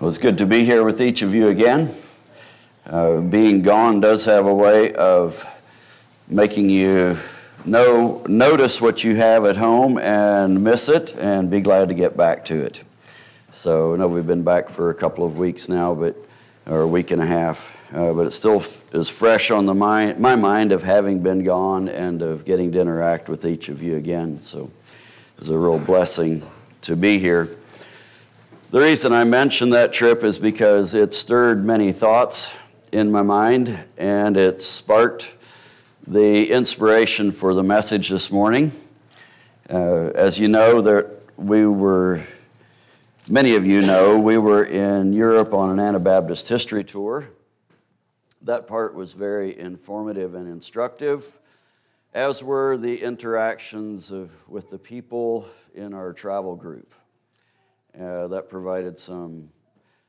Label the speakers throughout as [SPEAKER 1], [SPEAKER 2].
[SPEAKER 1] Well, it's good to be here with each of you again. Uh, being gone does have a way of making you know, notice what you have at home and miss it and be glad to get back to it. So I know we've been back for a couple of weeks now, but or a week and a half, uh, but it still f- is fresh on the mind, my mind of having been gone and of getting to interact with each of you again. So it's a real blessing to be here. The reason I mention that trip is because it stirred many thoughts in my mind and it sparked the inspiration for the message this morning. Uh, as you know, there, we were, many of you know, we were in Europe on an Anabaptist history tour. That part was very informative and instructive, as were the interactions of, with the people in our travel group. Uh, that provided some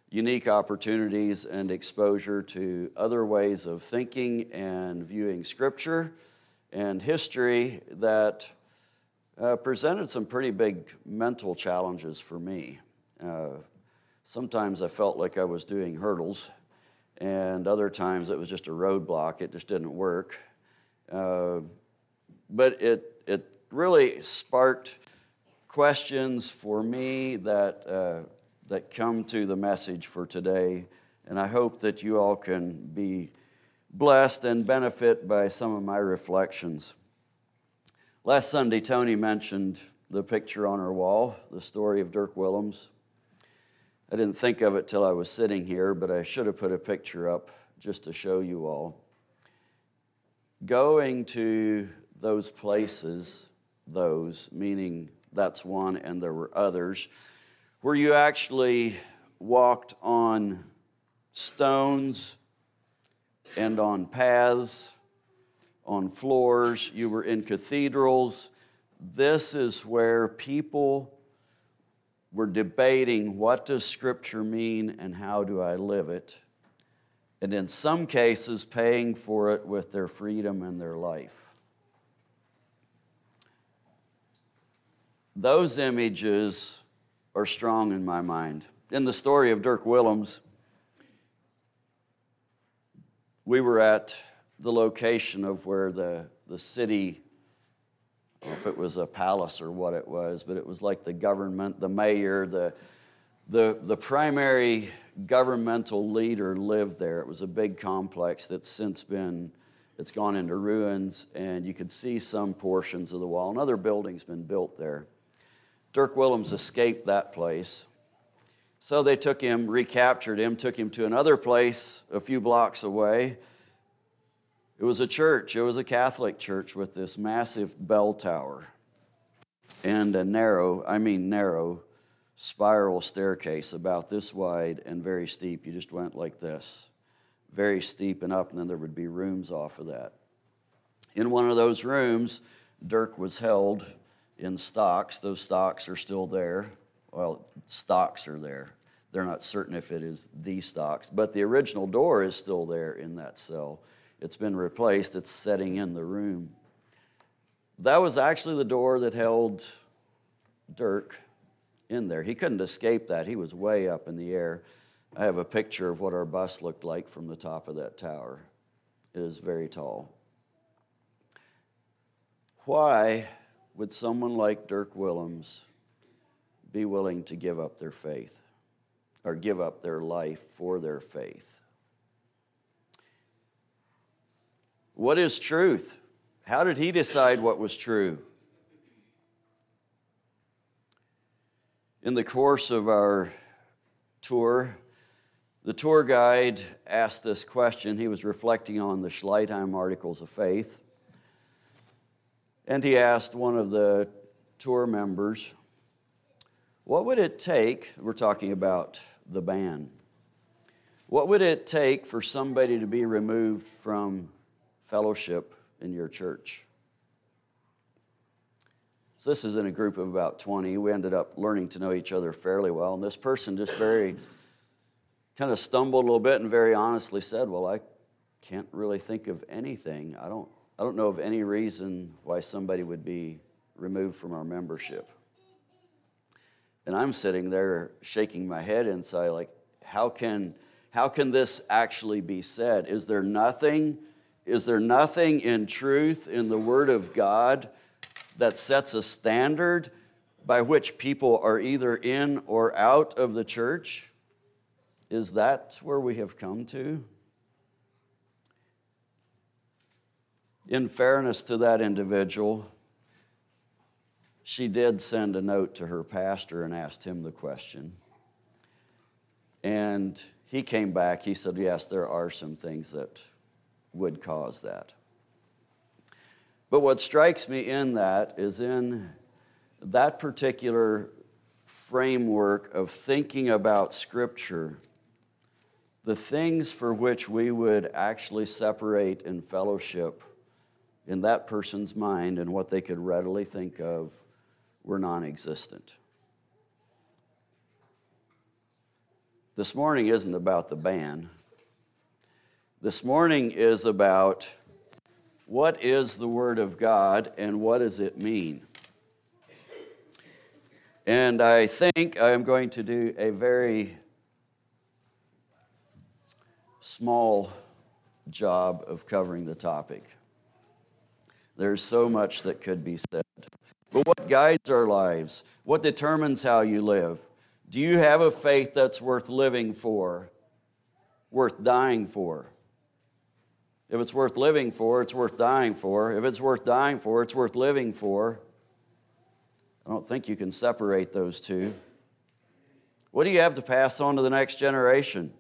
[SPEAKER 1] unique opportunities and exposure to other ways of thinking and viewing Scripture and history that uh, presented some pretty big mental challenges for me. Uh, sometimes I felt like I was doing hurdles, and other times it was just a roadblock. It just didn't work. Uh, but it, it really sparked questions for me that, uh, that come to the message for today. And I hope that you all can be blessed and benefit by some of my reflections. Last Sunday, Tony mentioned the picture on our wall, the story of Dirk Willems. I didn't think of it till I was sitting here, but I should have put a picture up just to show you all. Going to those places, those meaning that's one, and there were others, where you actually walked on stones and on paths, on floors, you were in cathedrals. This is where people were debating what does Scripture mean and how do I live it? And in some cases, paying for it with their freedom and their life. Those images are strong in my mind. In the story of Dirk Willems, we were at the location of where the, the city, if it was a palace or what it was, but it was like the government, the mayor, the, the, the primary governmental leader lived there. It was a big complex that's since been, it's gone into ruins, and you could see some portions of the wall. Another building's been built there. Dirk Willems escaped that place. So they took him, recaptured him, took him to another place a few blocks away. It was a church, it was a Catholic church with this massive bell tower and a narrow, I mean narrow, spiral staircase about this wide and very steep. You just went like this, very steep and up, and then there would be rooms off of that. In one of those rooms, Dirk was held in stocks. Those stocks are still there. Well, stocks are there. They're not certain if it is the stocks, but the original door is still there in that cell. It's been replaced, it's setting in the room. That was actually the door that held Dirk in there. He couldn't escape that, he was way up in the air. I have a picture of what our bus looked like from the top of that tower. It is very tall. Why would someone like Dirk Willems be willing to give up their faith or give up their life for their faith? What is truth? How did he decide what was true? In the course of our tour, the tour guide asked this question. He was reflecting on the Schleitheim Articles of Faith. And he asked one of the tour members, What would it take? We're talking about the ban. What would it take for somebody to be removed from fellowship in your church? So, this is in a group of about 20. We ended up learning to know each other fairly well. And this person just very kind of stumbled a little bit and very honestly said, Well, I can't really think of anything. I don't I don't know of any reason why somebody would be removed from our membership. And I'm sitting there shaking my head inside, like, How can, how can this actually be said? Is there nothing? Is there nothing in truth in the Word of God that sets a standard by which people are either in or out of the church? Is that where we have come to? In fairness to that individual, she did send a note to her pastor and asked him the question. And he came back, he said, Yes, there are some things that would cause that. But what strikes me in that is in that particular framework of thinking about Scripture, the things for which we would actually separate in fellowship in that person's mind and what they could readily think of were non existent. This morning isn't about the ban. This morning is about what is the Word of God and what does it mean? And I think I'm going to do a very small job of covering the topic. There's so much that could be said. But what guides our lives? What determines how you live? Do you have a faith that's worth living for, worth dying for? If it's worth living for, it's worth dying for. If it's worth dying for, it's worth living for. I don't think you can separate those two. What do you have to pass on to the next generation?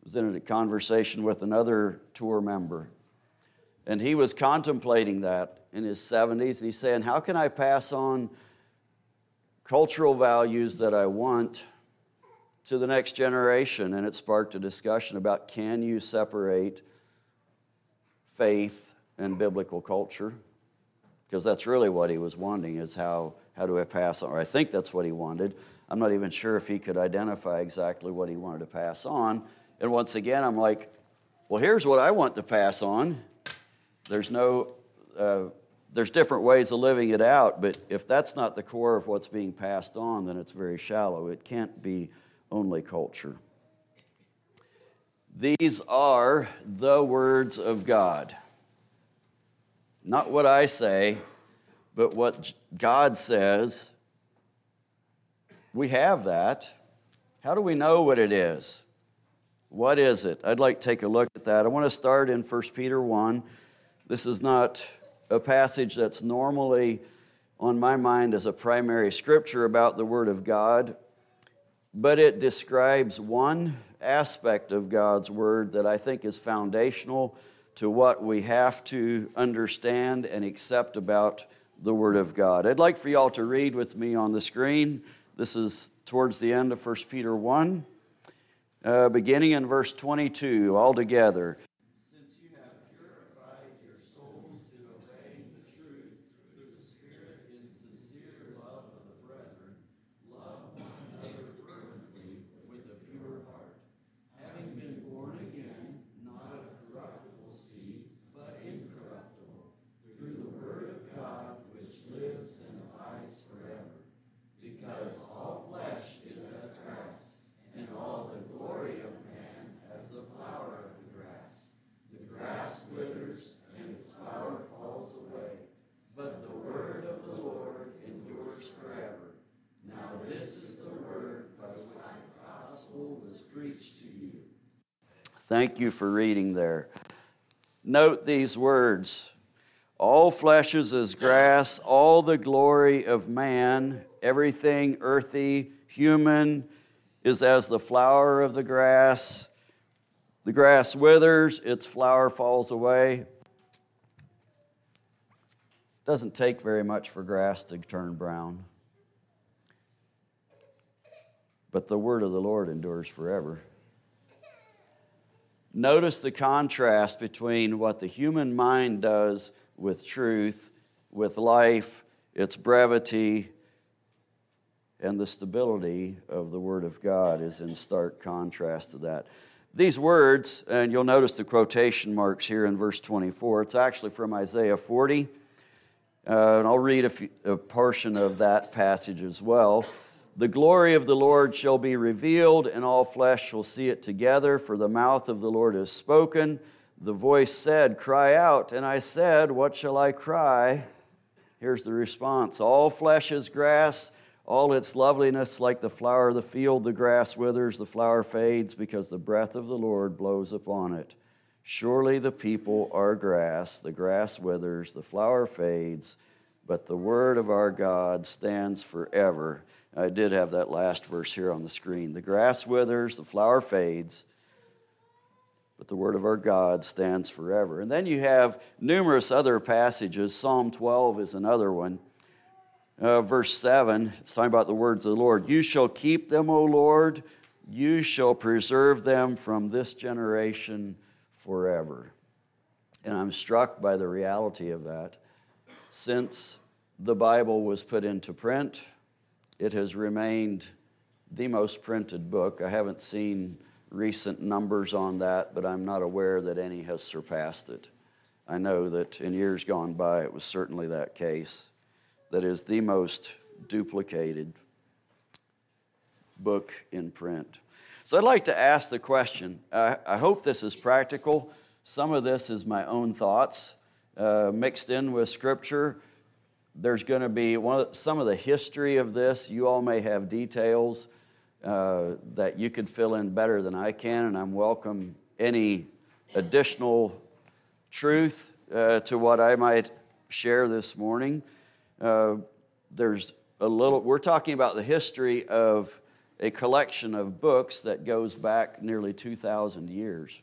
[SPEAKER 1] I was in a conversation with another tour member, and he was contemplating that in his 70s, and he's saying, How can I pass on cultural values that I want to the next generation? And it sparked a discussion about can you separate faith and biblical culture? Because that's really what he was wanting is how, how do I pass on? Or I think that's what he wanted. I'm not even sure if he could identify exactly what he wanted to pass on. And once again, I'm like, well, here's what I want to pass on. There's no uh, there's different ways of living it out, but if that's not the core of what's being passed on, then it's very shallow. It can't be only culture. These are the words of God. Not what I say, but what God says. We have that. How do we know what it is? What is it? I'd like to take a look at that. I want to start in 1 Peter 1. This is not a passage that's normally on my mind as a primary scripture about the Word of God, but it describes one aspect of God's Word that I think is foundational to what we have to understand and accept about the Word of God. I'd like for y'all to read with me on the screen. This is towards the end of 1 Peter 1, uh, beginning in verse 22, all together. Thank you for reading there. Note these words All flesh is as grass, all the glory of man, everything earthy, human, is as the flower of the grass. The grass withers, its flower falls away. Doesn't take very much for grass to turn brown. But the word of the Lord endures forever. Notice the contrast between what the human mind does with truth, with life, its brevity, and the stability of the Word of God is in stark contrast to that. These words, and you'll notice the quotation marks here in verse 24, it's actually from Isaiah 40. Uh, and I'll read a, few, a portion of that passage as well. The glory of the Lord shall be revealed, and all flesh shall see it together, for the mouth of the Lord has spoken. The voice said, Cry out. And I said, What shall I cry? Here's the response All flesh is grass, all its loveliness like the flower of the field. The grass withers, the flower fades, because the breath of the Lord blows upon it. Surely the people are grass, the grass withers, the flower fades, but the word of our God stands forever. I did have that last verse here on the screen. The grass withers, the flower fades, but the word of our God stands forever. And then you have numerous other passages. Psalm 12 is another one. Uh, verse 7, it's talking about the words of the Lord. You shall keep them, O Lord. You shall preserve them from this generation forever. And I'm struck by the reality of that. Since the Bible was put into print, it has remained the most printed book. I haven't seen recent numbers on that, but I'm not aware that any has surpassed it. I know that in years gone by, it was certainly that case. That is the most duplicated book in print. So I'd like to ask the question. I, I hope this is practical. Some of this is my own thoughts uh, mixed in with Scripture. There's going to be one of, some of the history of this. You all may have details uh, that you could fill in better than I can, and I'm welcome any additional truth uh, to what I might share this morning. Uh, there's a little, we're talking about the history of a collection of books that goes back nearly 2,000 years.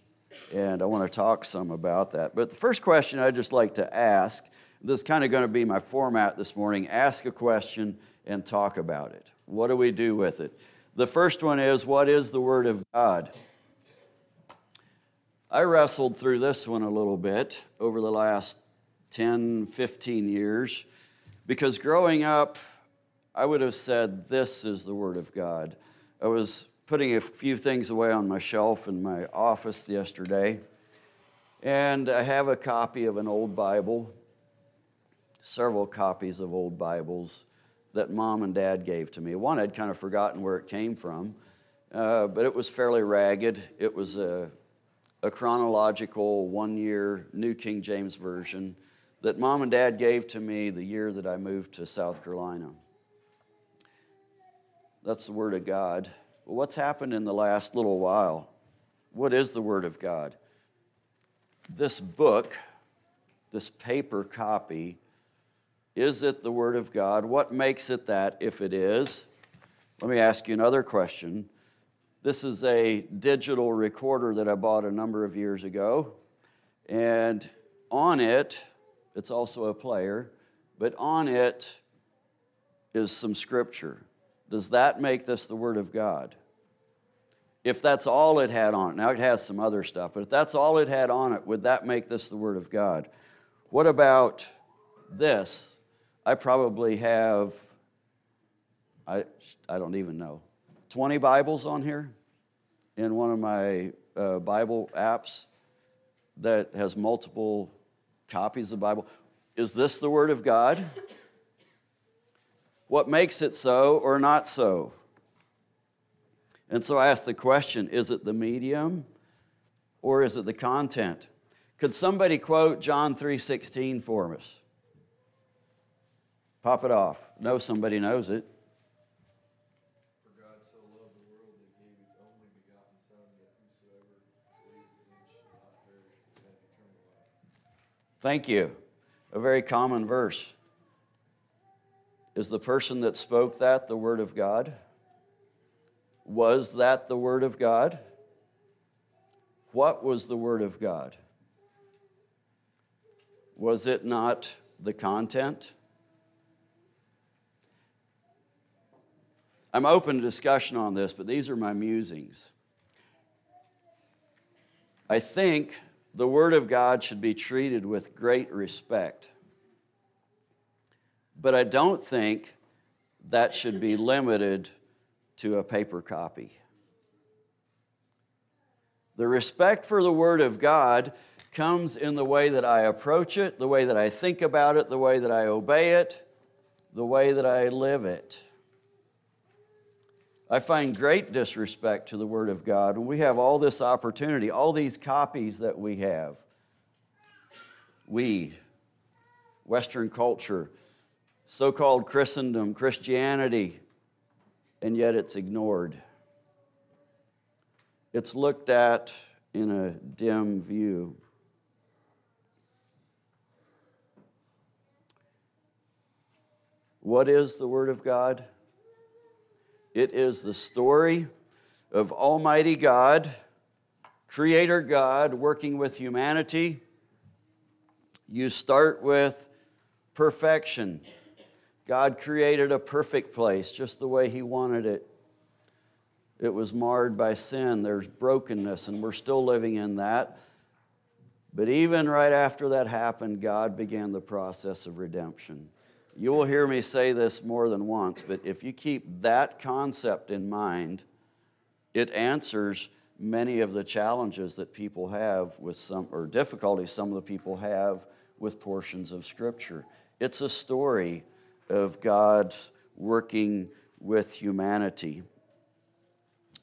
[SPEAKER 1] And I want to talk some about that. But the first question I'd just like to ask this is kind of going to be my format this morning ask a question and talk about it. What do we do with it? The first one is What is the Word of God? I wrestled through this one a little bit over the last 10, 15 years because growing up, I would have said, This is the Word of God. I was putting a few things away on my shelf in my office yesterday, and I have a copy of an old Bible, several copies of old Bibles that mom and dad gave to me. One I'd kind of forgotten where it came from, uh, but it was fairly ragged. It was a, a chronological one year New King James Version that mom and dad gave to me the year that I moved to South Carolina. That's the Word of God. Well, what's happened in the last little while? What is the Word of God? This book, this paper copy, is it the Word of God? What makes it that if it is? Let me ask you another question. This is a digital recorder that I bought a number of years ago. And on it, it's also a player, but on it is some scripture. Does that make this the Word of God? If that's all it had on it, now it has some other stuff, but if that's all it had on it, would that make this the Word of God? What about this? I probably have, I, I don't even know, 20 Bibles on here in one of my uh, Bible apps that has multiple copies of the Bible. Is this the Word of God? What makes it so or not so? And so I ask the question is it the medium or is it the content? Could somebody quote John 3:16 for us? Pop it off. Know somebody knows it. Thank you. A very common verse. Is the person that spoke that the Word of God? Was that the Word of God? What was the Word of God? Was it not the content? I'm open to discussion on this, but these are my musings. I think the Word of God should be treated with great respect. But I don't think that should be limited to a paper copy. The respect for the Word of God comes in the way that I approach it, the way that I think about it, the way that I obey it, the way that I live it. I find great disrespect to the Word of God when we have all this opportunity, all these copies that we have. We, Western culture, so called Christendom, Christianity, and yet it's ignored. It's looked at in a dim view. What is the Word of God? It is the story of Almighty God, Creator God, working with humanity. You start with perfection. God created a perfect place just the way He wanted it. It was marred by sin. There's brokenness, and we're still living in that. But even right after that happened, God began the process of redemption. You will hear me say this more than once, but if you keep that concept in mind, it answers many of the challenges that people have with some, or difficulties some of the people have with portions of Scripture. It's a story of God working with humanity.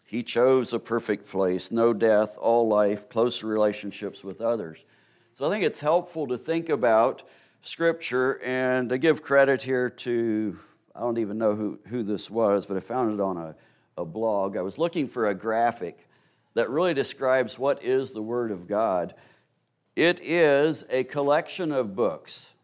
[SPEAKER 1] He chose a perfect place, no death, all life, close relationships with others. So I think it's helpful to think about Scripture and to give credit here to, I don't even know who, who this was, but I found it on a, a blog. I was looking for a graphic that really describes what is the Word of God. It is a collection of books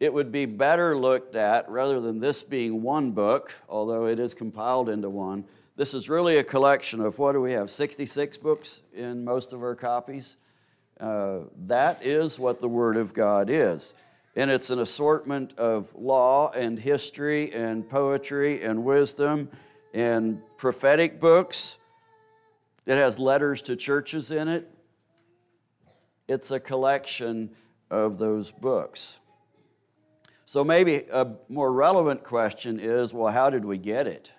[SPEAKER 1] it would be better looked at rather than this being one book, although it is compiled into one. This is really a collection of what do we have? 66 books in most of our copies. Uh, that is what the Word of God is. And it's an assortment of law and history and poetry and wisdom and prophetic books. It has letters to churches in it. It's a collection of those books. So maybe a more relevant question is well, how did we get it?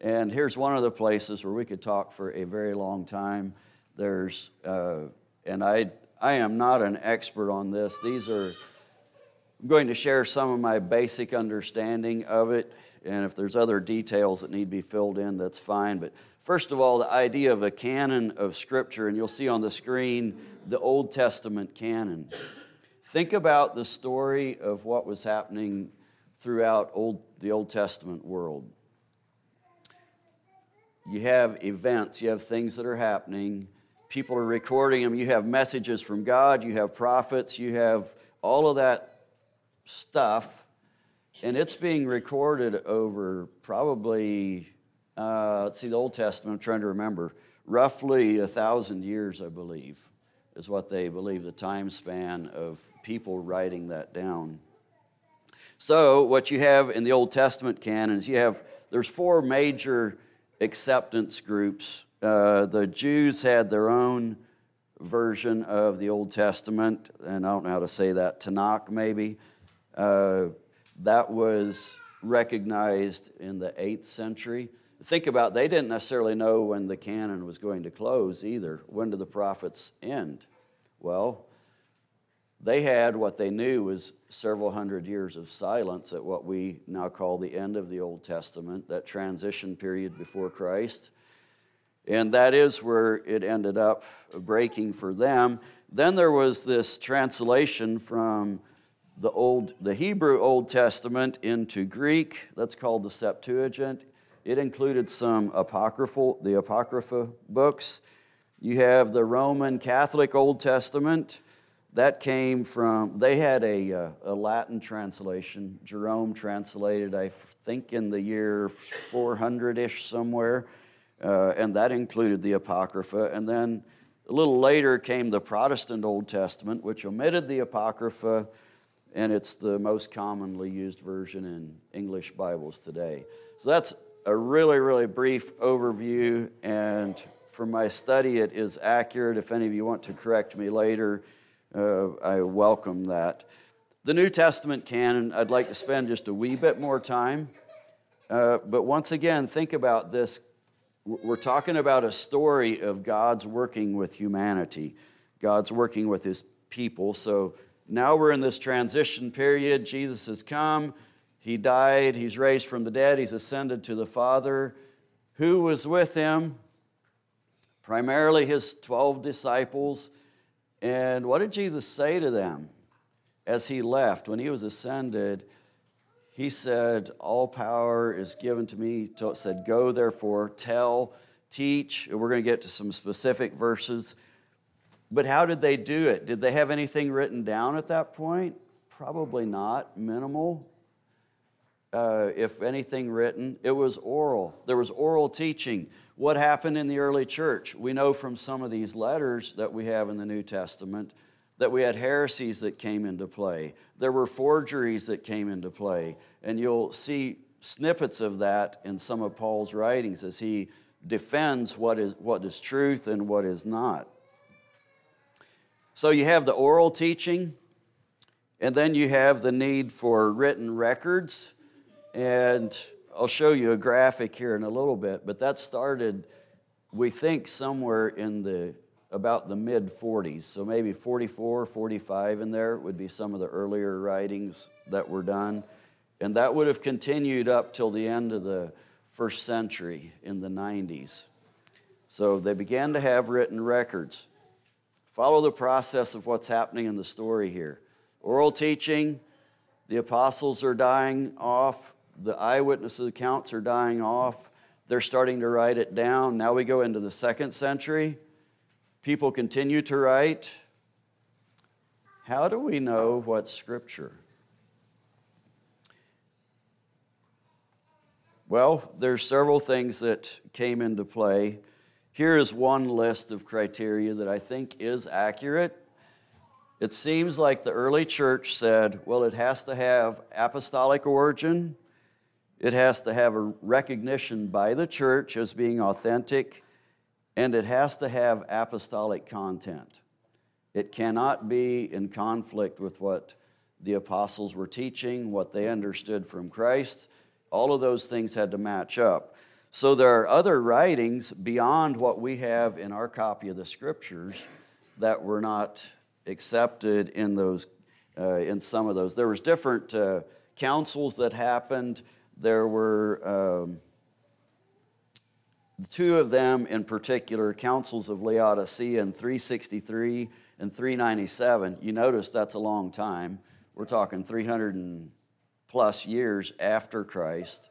[SPEAKER 1] And here's one of the places where we could talk for a very long time. There's, uh, and I, I am not an expert on this. These are, I'm going to share some of my basic understanding of it. And if there's other details that need to be filled in, that's fine. But first of all, the idea of a canon of Scripture, and you'll see on the screen the Old Testament canon. Think about the story of what was happening throughout old, the Old Testament world. You have events, you have things that are happening, people are recording them, you have messages from God, you have prophets, you have all of that stuff, and it's being recorded over probably, uh, let's see, the Old Testament, I'm trying to remember, roughly a thousand years, I believe is what they believe the time span of people writing that down. So, what you have in the Old Testament canon is you have, there's four major acceptance groups. Uh, the Jews had their own version of the Old Testament, and I don't know how to say that, Tanakh maybe. Uh, that was recognized in the 8th century think about they didn't necessarily know when the canon was going to close either. When did the prophets end? Well, they had what they knew was several hundred years of silence at what we now call the end of the Old Testament, that transition period before Christ. And that is where it ended up breaking for them. Then there was this translation from the old the Hebrew Old Testament into Greek. That's called the Septuagint. It included some apocryphal, the Apocrypha books. You have the Roman Catholic Old Testament. That came from, they had a, uh, a Latin translation. Jerome translated, I think, in the year 400 ish somewhere. Uh, and that included the Apocrypha. And then a little later came the Protestant Old Testament, which omitted the Apocrypha, and it's the most commonly used version in English Bibles today. So that's a really, really brief overview, and for my study, it is accurate. If any of you want to correct me later, uh, I welcome that. The New Testament canon, I'd like to spend just a wee bit more time. Uh, but once again, think about this. We're talking about a story of God's working with humanity, God's working with his people. So now we're in this transition period. Jesus has come. He died, he's raised from the dead, he's ascended to the Father. who was with him? Primarily his 12 disciples. And what did Jesus say to them as he left? When he was ascended, he said, All power is given to me. It said, Go therefore, tell, teach. We're going to get to some specific verses. But how did they do it? Did they have anything written down at that point? Probably not, minimal. Uh, if anything written, it was oral. There was oral teaching. What happened in the early church? We know from some of these letters that we have in the New Testament that we had heresies that came into play. There were forgeries that came into play. And you'll see snippets of that in some of Paul's writings as he defends what is, what is truth and what is not. So you have the oral teaching, and then you have the need for written records. And I'll show you a graphic here in a little bit, but that started, we think, somewhere in the about the mid 40s. So maybe 44, 45 in there would be some of the earlier writings that were done. And that would have continued up till the end of the first century in the 90s. So they began to have written records. Follow the process of what's happening in the story here. Oral teaching, the apostles are dying off, the eyewitness accounts are dying off. They're starting to write it down. Now we go into the second century. People continue to write. How do we know what's Scripture? Well, there's several things that came into play. Here is one list of criteria that I think is accurate. It seems like the early church said, well, it has to have apostolic origin, it has to have a recognition by the church as being authentic, and it has to have apostolic content. It cannot be in conflict with what the apostles were teaching, what they understood from Christ. All of those things had to match up. So there are other writings beyond what we have in our copy of the scriptures that were not accepted in those uh, in some of those. There was different uh, councils that happened there were um, two of them in particular, Councils of Laodicea in 363 and 397. You notice that's a long time. We're talking 300 and plus years after Christ.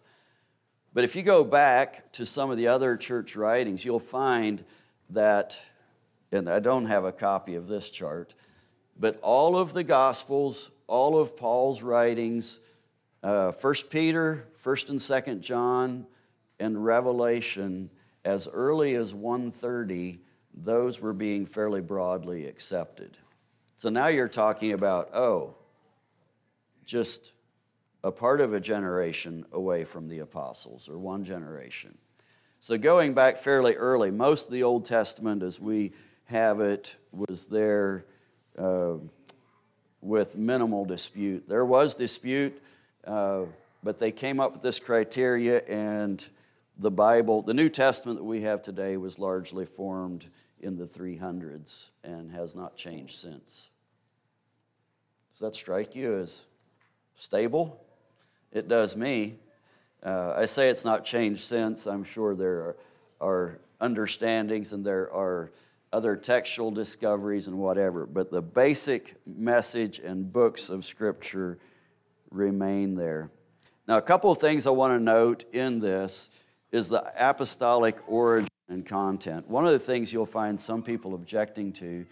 [SPEAKER 1] But if you go back to some of the other church writings, you'll find that, and I don't have a copy of this chart, but all of the Gospels, all of Paul's writings, uh, 1 Peter, 1st and 2nd John, and Revelation, as early as 130, those were being fairly broadly accepted. So now you're talking about, oh, just a part of a generation away from the apostles, or one generation. So going back fairly early, most of the Old Testament as we have it was there uh, with minimal dispute. There was dispute uh, but they came up with this criteria, and the Bible, the New Testament that we have today, was largely formed in the 300s and has not changed since. Does that strike you as stable? It does me. Uh, I say it's not changed since. I'm sure there are, are understandings and there are other textual discoveries and whatever, but the basic message and books of Scripture remain there. Now, a couple of things I want to note in this is the apostolic origin and content. One of the things you'll find some people objecting to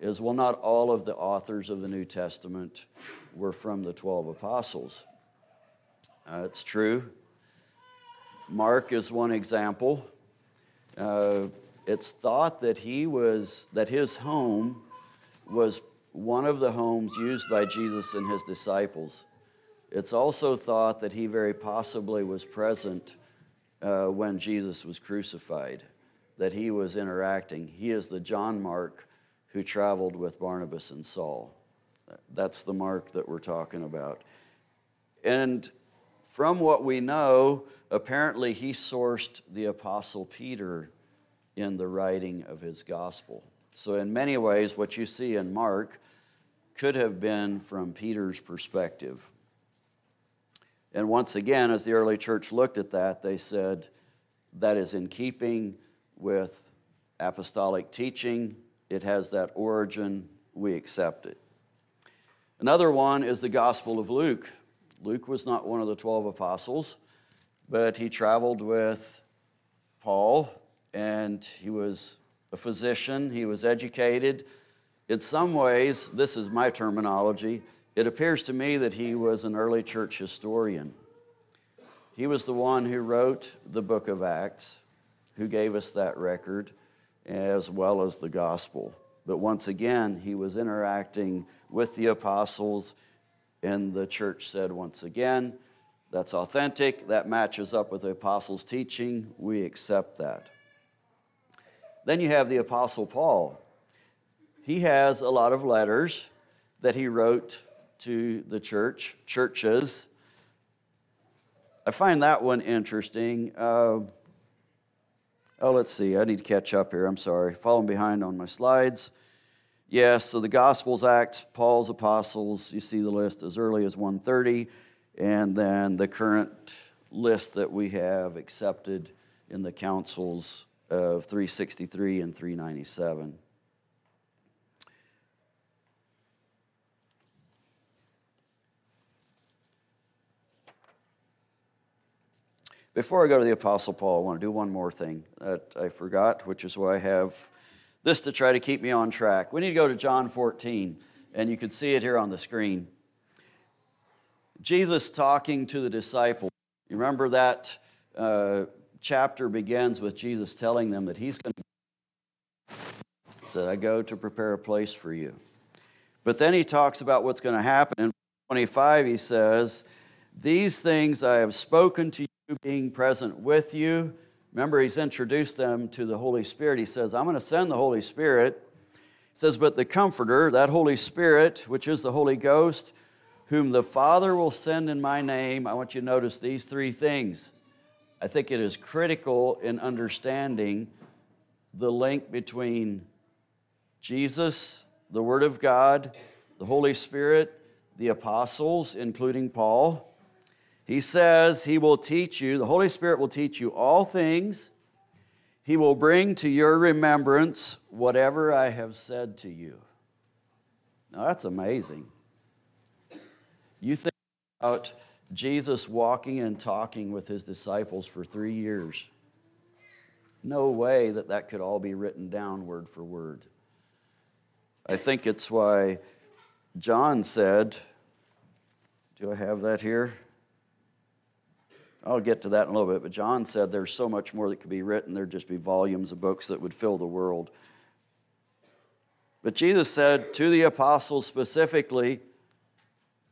[SPEAKER 1] is well, not all of the authors of the New Testament were from the 12 apostles. Uh, it's true. Mark is one example. Uh, it's thought that he was, that his home was one of the homes used by Jesus and his disciples. It's also thought that he very possibly was present uh, when Jesus was crucified, that he was interacting. He is the John Mark who traveled with Barnabas and Saul. That's the Mark that we're talking about. And from what we know, apparently he sourced the Apostle Peter in the writing of his gospel. So, in many ways, what you see in Mark could have been from Peter's perspective. And once again, as the early church looked at that, they said, that is in keeping with apostolic teaching. It has that origin. We accept it. Another one is the Gospel of Luke. Luke was not one of the 12 apostles, but he traveled with Paul and he was a physician, he was educated. In some ways, this is my terminology, it appears to me that he was an early church historian. He was the one who wrote the book of Acts, who gave us that record, as well as the gospel. But once again, he was interacting with the apostles, and the church said, once again, that's authentic, that matches up with the apostles' teaching, we accept that. Then you have the Apostle Paul. He has a lot of letters that he wrote to the church, churches. I find that one interesting. Uh, oh, let's see. I need to catch up here. I'm sorry. Falling behind on my slides. Yes, so the Gospels, Acts, Paul's apostles, you see the list as early as 130, and then the current list that we have accepted in the councils of 363 and 397. Before I go to the Apostle Paul, I want to do one more thing that I forgot, which is why I have this to try to keep me on track. We need to go to John 14, and you can see it here on the screen. Jesus talking to the disciples. You remember that uh, chapter begins with Jesus telling them that he's going to said, I go to prepare a place for you. But then he talks about what's going to happen. In 25, he says, These things I have spoken to you, being present with you. Remember, he's introduced them to the Holy Spirit. He says, I'm going to send the Holy Spirit. He says, But the Comforter, that Holy Spirit, which is the Holy Ghost, whom the Father will send in my name, I want you to notice these three things. I think it is critical in understanding the link between Jesus, the Word of God, the Holy Spirit, the apostles, including Paul. He says he will teach you, the Holy Spirit will teach you all things. He will bring to your remembrance whatever I have said to you. Now that's amazing. You think about Jesus walking and talking with his disciples for three years. No way that that could all be written down word for word. I think it's why John said, Do I have that here? I'll get to that in a little bit, but John said there's so much more that could be written, there'd just be volumes of books that would fill the world. But Jesus said to the apostles specifically,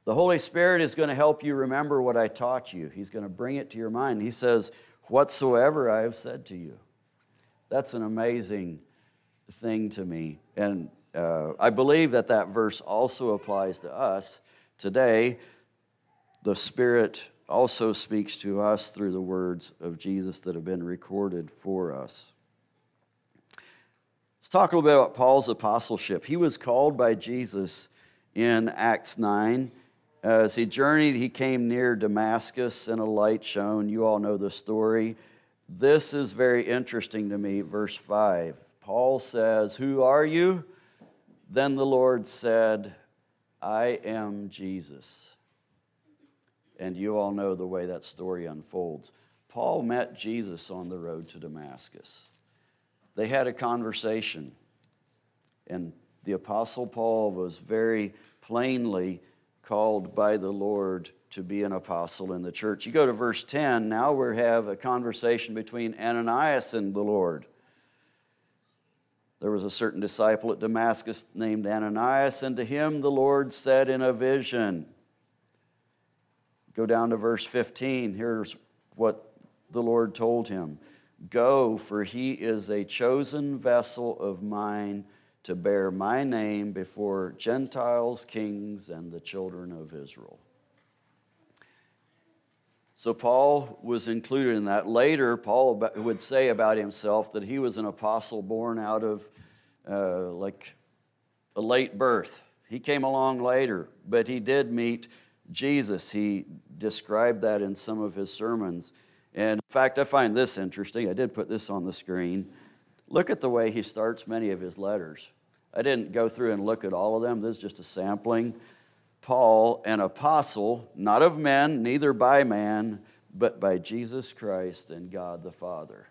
[SPEAKER 1] the Holy Spirit is going to help you remember what I taught you. He's going to bring it to your mind. He says, Whatsoever I have said to you. That's an amazing thing to me. And uh, I believe that that verse also applies to us today. The Spirit also speaks to us through the words of Jesus that have been recorded for us. Let's talk a little bit about Paul's apostleship. He was called by Jesus in Acts 9 as he journeyed, he came near Damascus and a light shone. You all know the story. This is very interesting to me. Verse 5. Paul says, Who are you? Then the Lord said, I am Jesus. And you all know the way that story unfolds. Paul met Jesus on the road to Damascus. They had a conversation, and the Apostle Paul was very plainly called by the Lord to be an apostle in the church. You go to verse 10, now we have a conversation between Ananias and the Lord. There was a certain disciple at Damascus named Ananias, and to him the Lord said in a vision. Go down to verse 15. Here's what the Lord told him Go, for he is a chosen vessel of mine to bear my name before Gentiles, kings, and the children of Israel. So Paul was included in that. Later, Paul would say about himself that he was an apostle born out of uh, like a late birth. He came along later, but he did meet Jesus. He described that in some of his sermons. And in fact, I find this interesting. I did put this on the screen. Look at the way he starts many of his letters. I didn't go through and look at all of them, this is just a sampling. Paul, an apostle, not of men, neither by man, but by Jesus Christ and God the Father.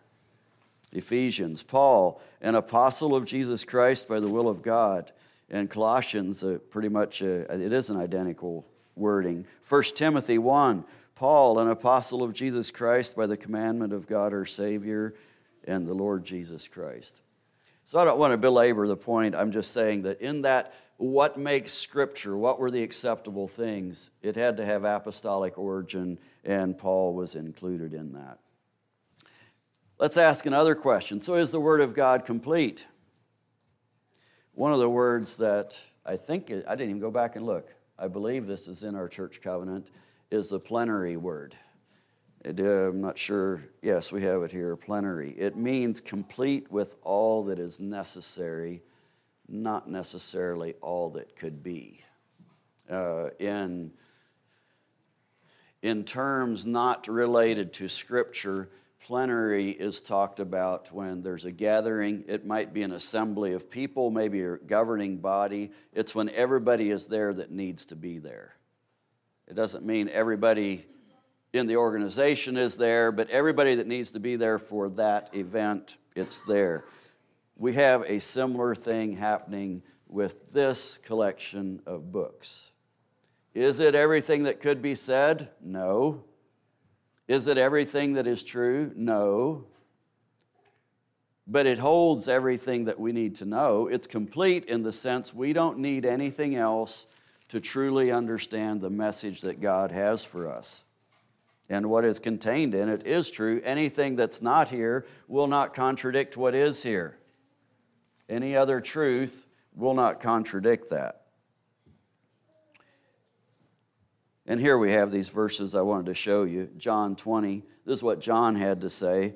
[SPEAKER 1] Ephesians, Paul, an apostle of Jesus Christ by the will of God. And Colossians, uh, pretty much, uh, it is an identical wording. 1 Timothy 1, Paul, an apostle of Jesus Christ by the commandment of God our Savior and the Lord Jesus Christ. So I don't want to belabor the point. I'm just saying that in that, what makes Scripture, what were the acceptable things, it had to have apostolic origin, and Paul was included in that. Let's ask another question. So, is the Word of God complete? One of the words that I think, I didn't even go back and look, I believe this is in our church covenant, is the plenary word. It, uh, I'm not sure. Yes, we have it here plenary. It means complete with all that is necessary, not necessarily all that could be. Uh, in, in terms not related to Scripture, plenary is talked about when there's a gathering. It might be an assembly of people, maybe a governing body. It's when everybody is there that needs to be there. It doesn't mean everybody in the organization is there, but everybody that needs to be there for that event, it's there. We have a similar thing happening with this collection of books. Is it everything that could be said? No. Is it everything that is true? No. But it holds everything that we need to know. It's complete in the sense we don't need anything else to truly understand the message that God has for us and what is contained in it is true. Anything that's not here will not contradict what is here. Any other truth will not contradict that. And here we have these verses I wanted to show you. John 20. This is what John had to say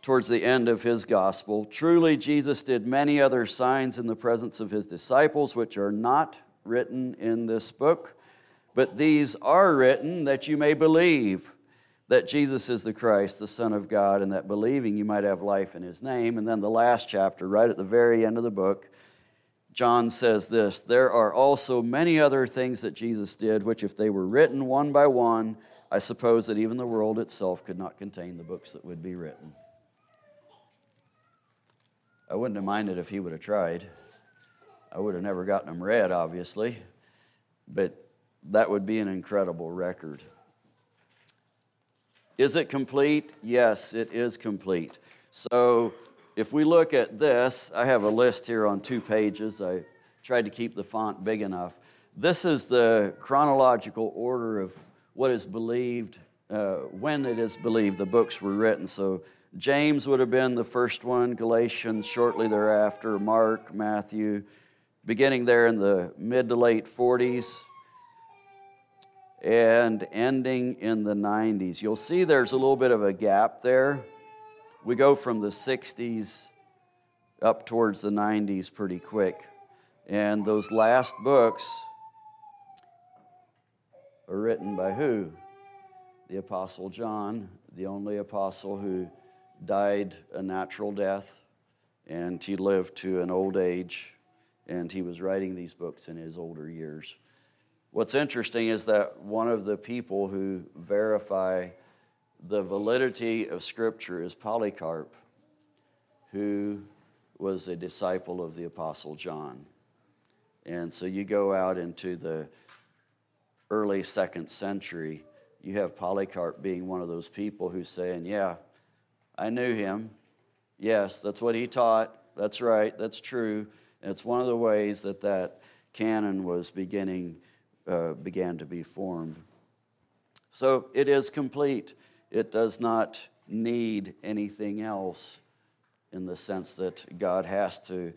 [SPEAKER 1] towards the end of his gospel. Truly, Jesus did many other signs in the presence of his disciples, which are not written in this book, but these are written that you may believe that Jesus is the Christ, the Son of God, and that believing you might have life in his name. And then the last chapter, right at the very end of the book, John says this There are also many other things that Jesus did, which, if they were written one by one, I suppose that even the world itself could not contain the books that would be written. I wouldn't have minded if he would have tried. I would have never gotten them read, obviously, but that would be an incredible record. Is it complete? Yes, it is complete. So if we look at this, I have a list here on two pages. I tried to keep the font big enough. This is the chronological order of what is believed, uh, when it is believed the books were written. So James would have been the first one, Galatians shortly thereafter, Mark, Matthew, beginning there in the mid to late 40s and ending in the 90s. You'll see there's a little bit of a gap there. We go from the 60s up towards the 90s pretty quick. And those last books are written by who? The Apostle John, the only apostle who died a natural death, and he lived to an old age, and he was writing these books in his older years. What's interesting is that one of the people who verify the validity of Scripture is Polycarp, who was a disciple of the Apostle John. And so you go out into the early second century, you have Polycarp being one of those people who's saying, Yeah, I knew him. Yes, that's what he taught. That's right. That's true. And it's one of the ways that that canon was beginning uh, began to be formed. So it is complete. It does not need anything else in the sense that God has to.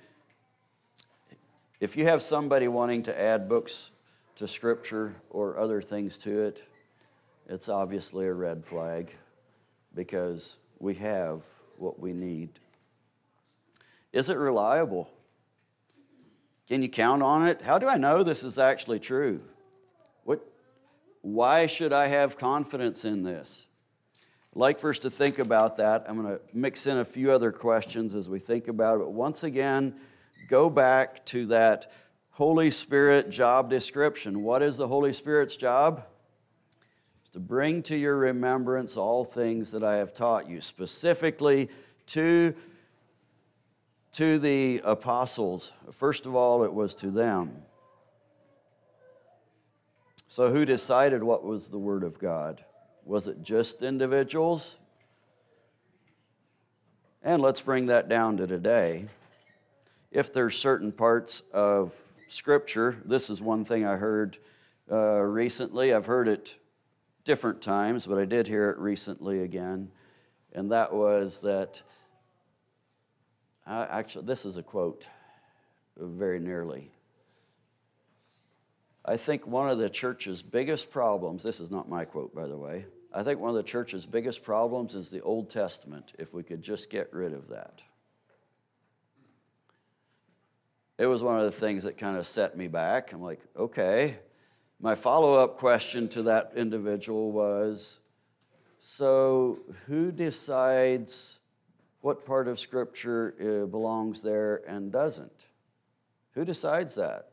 [SPEAKER 1] If you have somebody wanting to add books to Scripture or other things to it, it's obviously a red flag because we have what we need. Is it reliable? Can you count on it? How do I know this is actually true? What, why should I have confidence in this? Like for us to think about that. I'm going to mix in a few other questions as we think about it. But once again, go back to that Holy Spirit job description. What is the Holy Spirit's job? It's to bring to your remembrance all things that I have taught you, specifically to, to the apostles. First of all, it was to them. So, who decided what was the Word of God? Was it just individuals? And let's bring that down to today. If there's certain parts of Scripture, this is one thing I heard uh, recently. I've heard it different times, but I did hear it recently again. And that was that, I, actually, this is a quote very nearly. I think one of the church's biggest problems, this is not my quote, by the way, I think one of the church's biggest problems is the Old Testament, if we could just get rid of that. It was one of the things that kind of set me back. I'm like, okay. My follow up question to that individual was so, who decides what part of Scripture uh, belongs there and doesn't? Who decides that?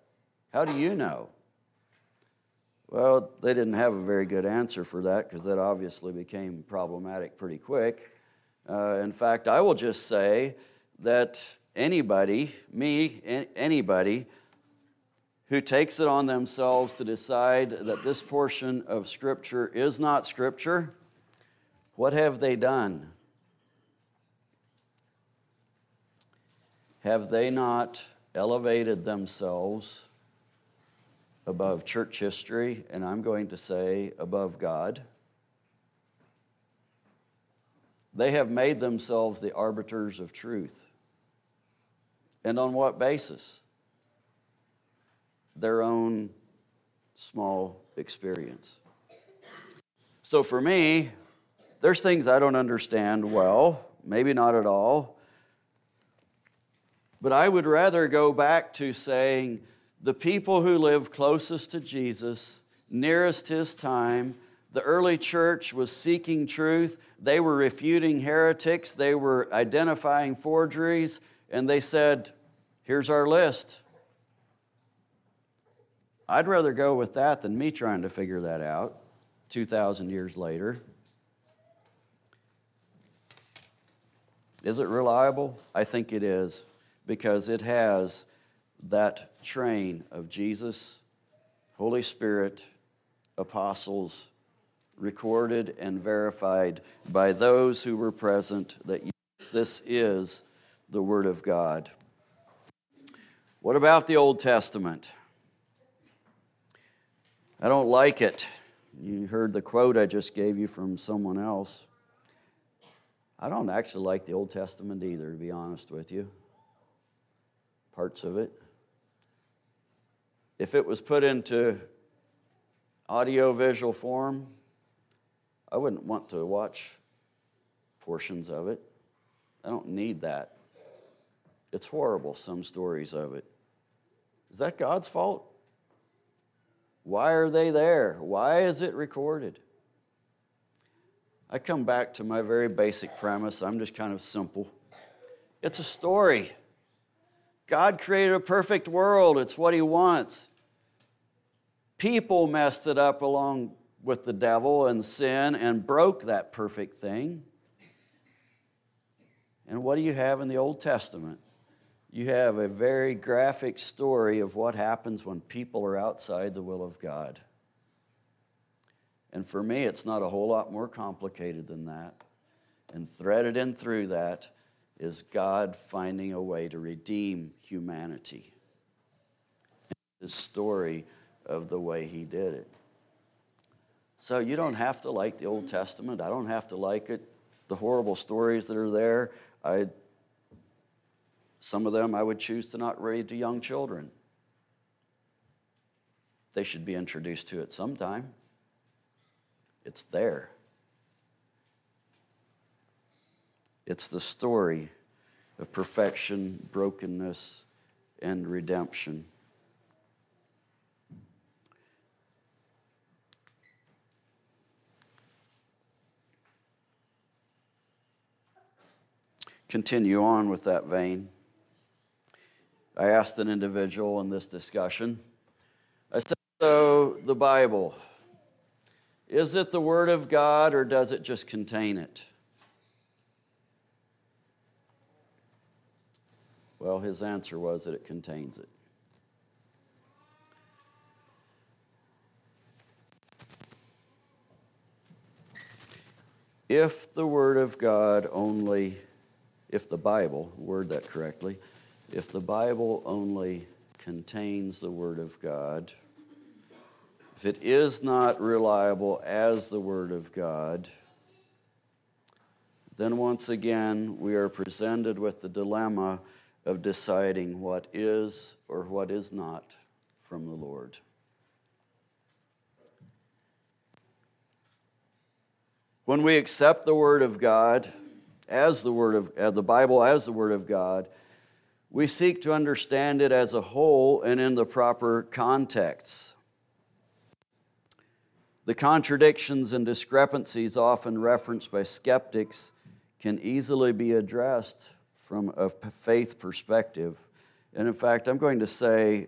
[SPEAKER 1] How do you know? Well, they didn't have a very good answer for that because that obviously became problematic pretty quick. Uh, in fact, I will just say that anybody, me, anybody, who takes it on themselves to decide that this portion of Scripture is not Scripture, what have they done? Have they not elevated themselves above church history, and I'm going to say above God. They have made themselves the arbiters of truth. And on what basis? Their own small experience. So for me, there's things I don't understand well, maybe not at all. But I would rather go back to saying, the people who lived closest to Jesus, nearest his time, the early church was seeking truth. They were refuting heretics. They were identifying forgeries. And they said, Here's our list. I'd rather go with that than me trying to figure that out 2,000 years later. Is it reliable? I think it is because it has that train of Jesus, Holy Spirit, apostles, recorded and verified by those who were present that yes, this is the Word of God. What about the Old Testament? I don't like it. You heard the quote I just gave you from someone else. I don't actually like the Old Testament either, to be honest with you. Parts of it if it was put into audio visual form, I wouldn't want to watch portions of it. I don't need that. It's horrible, some stories of it. Is that God's fault? Why are they there? Why is it recorded? I come back to my very basic premise. I'm just kind of simple. It's a story. God created a perfect world, it's what He wants. People messed it up along with the devil and sin and broke that perfect thing. And what do you have in the Old Testament? You have a very graphic story of what happens when people are outside the will of God. And for me, it's not a whole lot more complicated than that. And threaded in through that is God finding a way to redeem humanity. This story of the way he did it. So you don't have to like the Old Testament. I don't have to like it. The horrible stories that are there, I, some of them I would choose to not read to young children. They should be introduced to it sometime. It's there. It's the story of perfection, brokenness, and redemption. continue on with that vein. I asked an individual in this discussion, I said, So the Bible, is it the Word of God or does it just contain it? Well, his answer was that it contains it. If the Word of God only, if the Bible, word that correctly, if the Bible only contains the Word of God, if it is not reliable as the Word of God, then once again we are presented with the dilemma of deciding what is or what is not from the Lord. When we accept the Word of God as the Word of uh, the Bible as the Word of God, we seek to understand it as a whole and in the proper context. The contradictions and discrepancies often referenced by skeptics can easily be addressed from a faith perspective. And in fact, I'm going to say,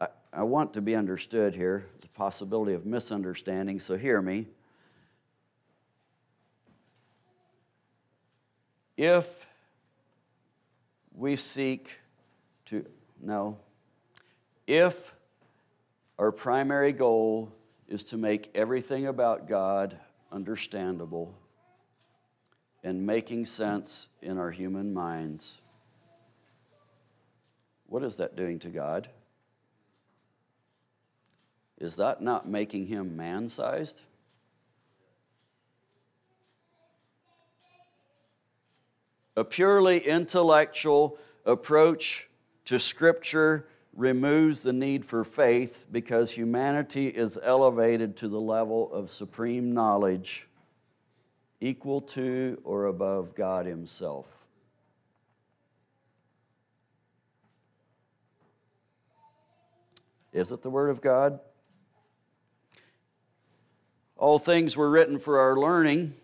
[SPEAKER 1] I, I want to be understood here. There's a possibility of misunderstanding, so hear me. If we seek to, no, if our primary goal is to make everything about God understandable, and making sense in our human minds. What is that doing to God? Is that not making him man sized? A purely intellectual approach to Scripture removes the need for faith because humanity is elevated to the level of supreme knowledge equal to or above God Himself. Is it the Word of God? All things were written for our learning.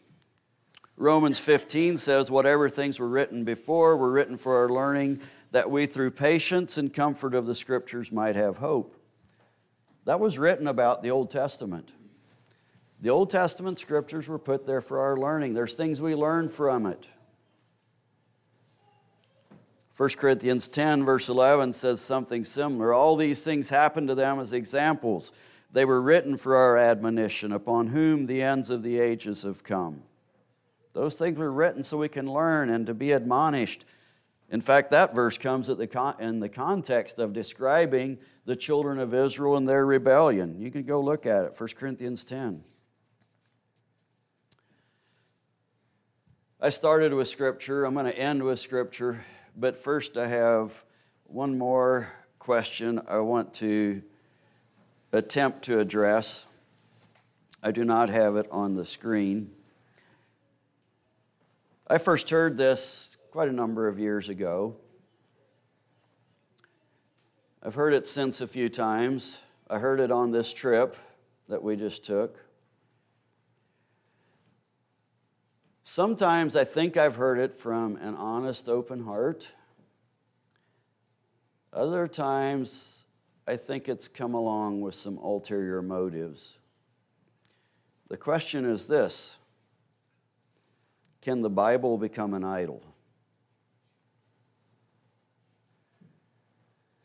[SPEAKER 1] Romans 15 says, Whatever things were written before were written for our learning, that we through patience and comfort of the Scriptures might have hope. That was written about the Old Testament. The Old Testament scriptures were put there for our learning. There's things we learn from it. 1 Corinthians 10, verse 11 says something similar. All these things happened to them as examples. They were written for our admonition, upon whom the ends of the ages have come. Those things were written so we can learn and to be admonished. In fact, that verse comes the con- in the context of describing the children of Israel and their rebellion. You can go look at it, 1 Corinthians 10. I started with Scripture. I'm going to end with Scripture. But first, I have one more question I want to attempt to address. I do not have it on the screen. I first heard this quite a number of years ago. I've heard it since a few times. I heard it on this trip that we just took. Sometimes I think I've heard it from an honest, open heart. Other times, I think it's come along with some ulterior motives. The question is this Can the Bible become an idol?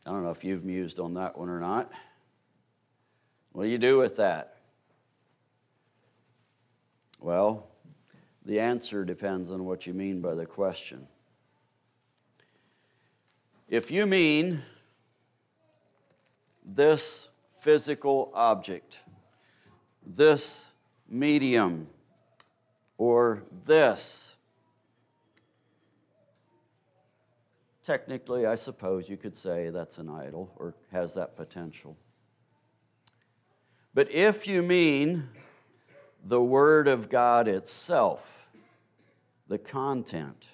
[SPEAKER 1] I don't know if you've mused on that one or not. What do you do with that? Well, the answer depends on what you mean by the question. If you mean this physical object, this medium, or this, technically, I suppose you could say that's an idol or has that potential. But if you mean the Word of God itself, the content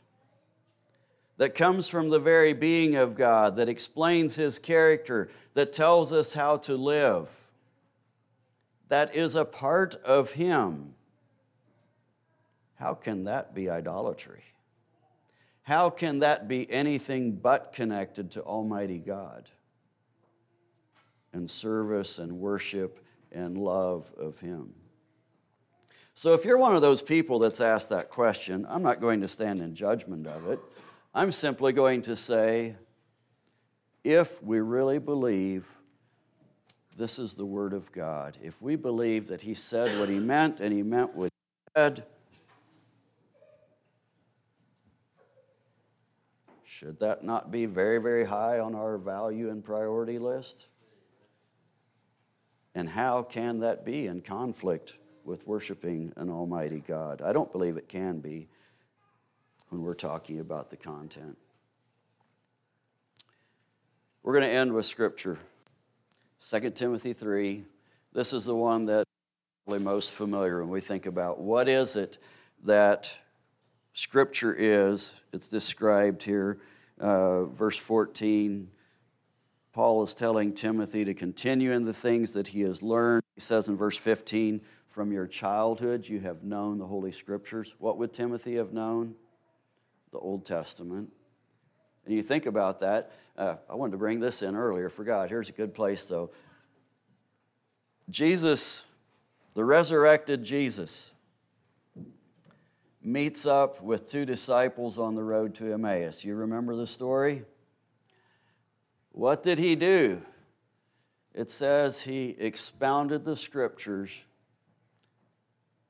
[SPEAKER 1] that comes from the very being of God, that explains His character, that tells us how to live, that is a part of Him. How can that be idolatry? how can that be anything but connected to Almighty God and service and worship and love of Him? So, if you're one of those people that's asked that question, I'm not going to stand in judgment of it. I'm simply going to say, if we really believe this is the Word of God, if we believe that He said what He meant and He meant what He said, should that not be very, very high on our value and priority list? And how can that be in conflict with worshiping an Almighty God? I don't believe it can be when we're talking about the content. We're going to end with Scripture. 2 Timothy 3. This is the one that we're most familiar when we think about what is it that Scripture is. It's described here, uh, verse 14. Paul is telling Timothy to continue in the things that he has learned. He says in verse 15, From your childhood you have known the Holy Scriptures. What would Timothy have known? The Old Testament. And you think about that. Uh, I wanted to bring this in earlier, forgot. Here's a good place, though. Jesus, the resurrected Jesus, meets up with two disciples on the road to Emmaus. You remember the story? What did he do? It says he expounded the scriptures,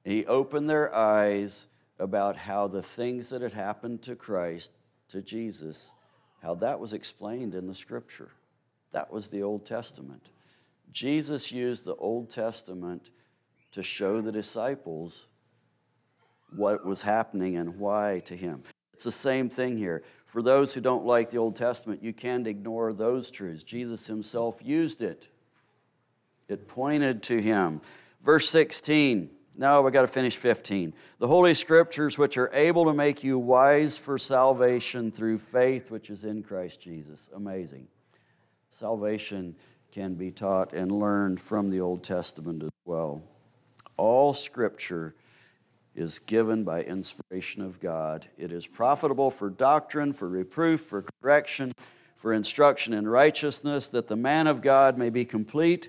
[SPEAKER 1] he opened their eyes about how the things that had happened to Christ, to Jesus, how that was explained in the scripture. That was the Old Testament. Jesus used the Old Testament to show the disciples what was happening and why to him. It's the same thing here. For those who don't like the Old Testament, you can't ignore those truths. Jesus himself used it, it pointed to him. Verse 16 now we got to finish 15. The Holy Scriptures, which are able to make you wise for salvation through faith which is in Christ Jesus. Amazing. Salvation can be taught and learned from the Old Testament as well. All Scripture is given by inspiration of God. It is profitable for doctrine, for reproof, for correction, for instruction in righteousness, that the man of God may be complete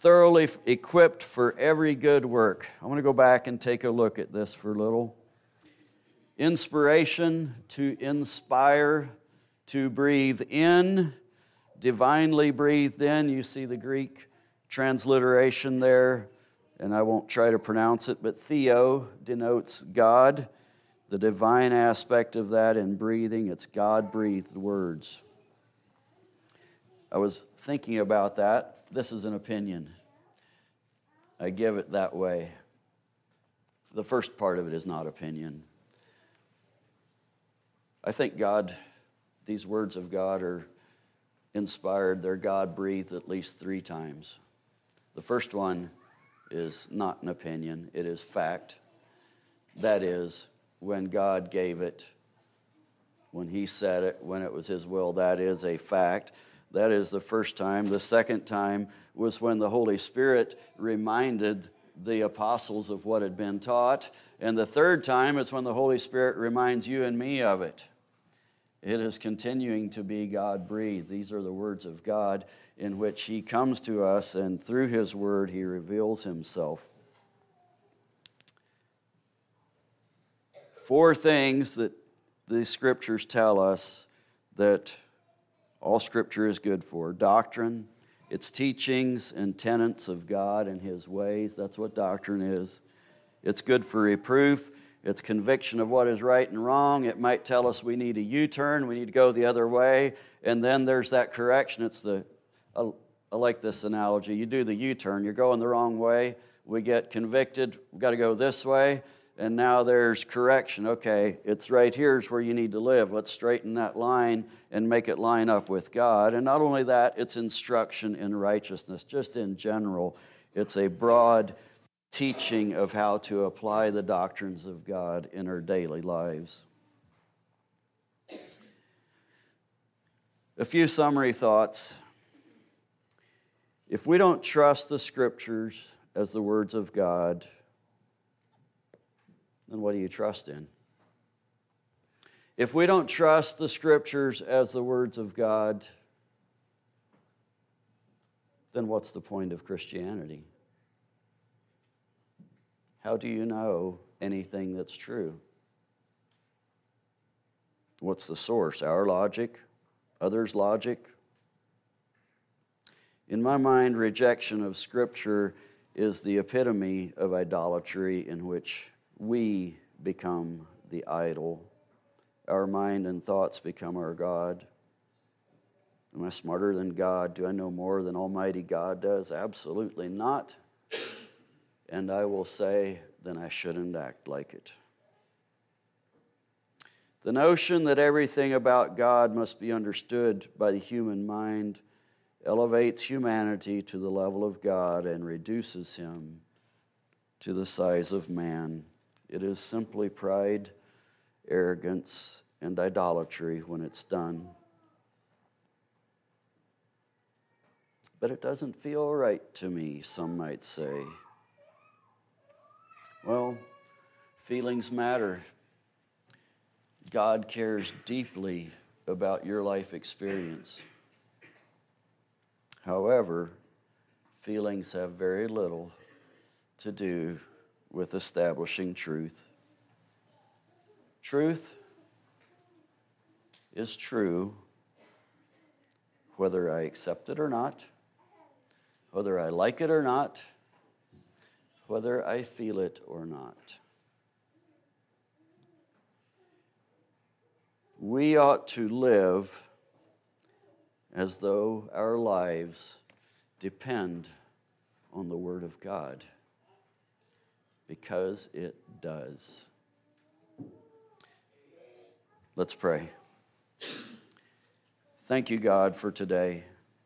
[SPEAKER 1] thoroughly equipped for every good work. I want to go back and take a look at this for a little. Inspiration, to inspire, to breathe in, divinely breathed in. You see the Greek transliteration there, and I won't try to pronounce it, but theo denotes God. The divine aspect of that in breathing, it's God breathed words. I was thinking about that. This is an opinion. I give it that way. The first part of it is not opinion. I think God, these words of God are inspired, they're God breathed at least three times. The first one is not an opinion, it is fact. That is, when God gave it, when He said it, when it was His will, that is a fact. That is the first time. The second time was when the Holy Spirit reminded the apostles of what had been taught. And the third time is when the Holy Spirit reminds you and me of it. It is continuing to be God breathed. These are the words of God in which He comes to us, and through His word, He reveals Himself. Four things that the scriptures tell us that all Scripture is good for doctrine, its teachings and tenets of God and His ways. That's what doctrine is. It's good for reproof. It's conviction of what is right and wrong. It might tell us we need a U turn, we need to go the other way. And then there's that correction. It's the, I, like this analogy. You do the U turn, you're going the wrong way. We get convicted, we've got to go this way and now there's correction. Okay, it's right here's where you need to live. Let's straighten that line and make it line up with God. And not only that, it's instruction in righteousness, just in general. It's a broad teaching of how to apply the doctrines of God in our daily lives. A few summary thoughts. If we don't trust the scriptures as the words of God, then what do you trust in? If we don't trust the scriptures as the words of God, then what's the point of Christianity? How do you know anything that's true? What's the source? Our logic? Others' logic? In my mind, rejection of Scripture is the epitome of idolatry in which we become the idol. Our mind and thoughts become our God. Am I smarter than God? Do I know more than Almighty God does? Absolutely not. And I will say, then I shouldn't act like it. The notion that everything about God must be understood by the human mind elevates humanity to the level of God and reduces him to the size of man. It is simply pride, arrogance, and idolatry when it's done. But it doesn't feel right to me, some might say. Well, feelings matter. God cares deeply about your life experience. However, feelings have very little to do with establishing truth. Truth is true whether I accept it or not, whether I like it or not, whether I feel it or not. We ought to live as though our lives depend on the Word of God, because it does. Let's pray. Thank you, God, for today.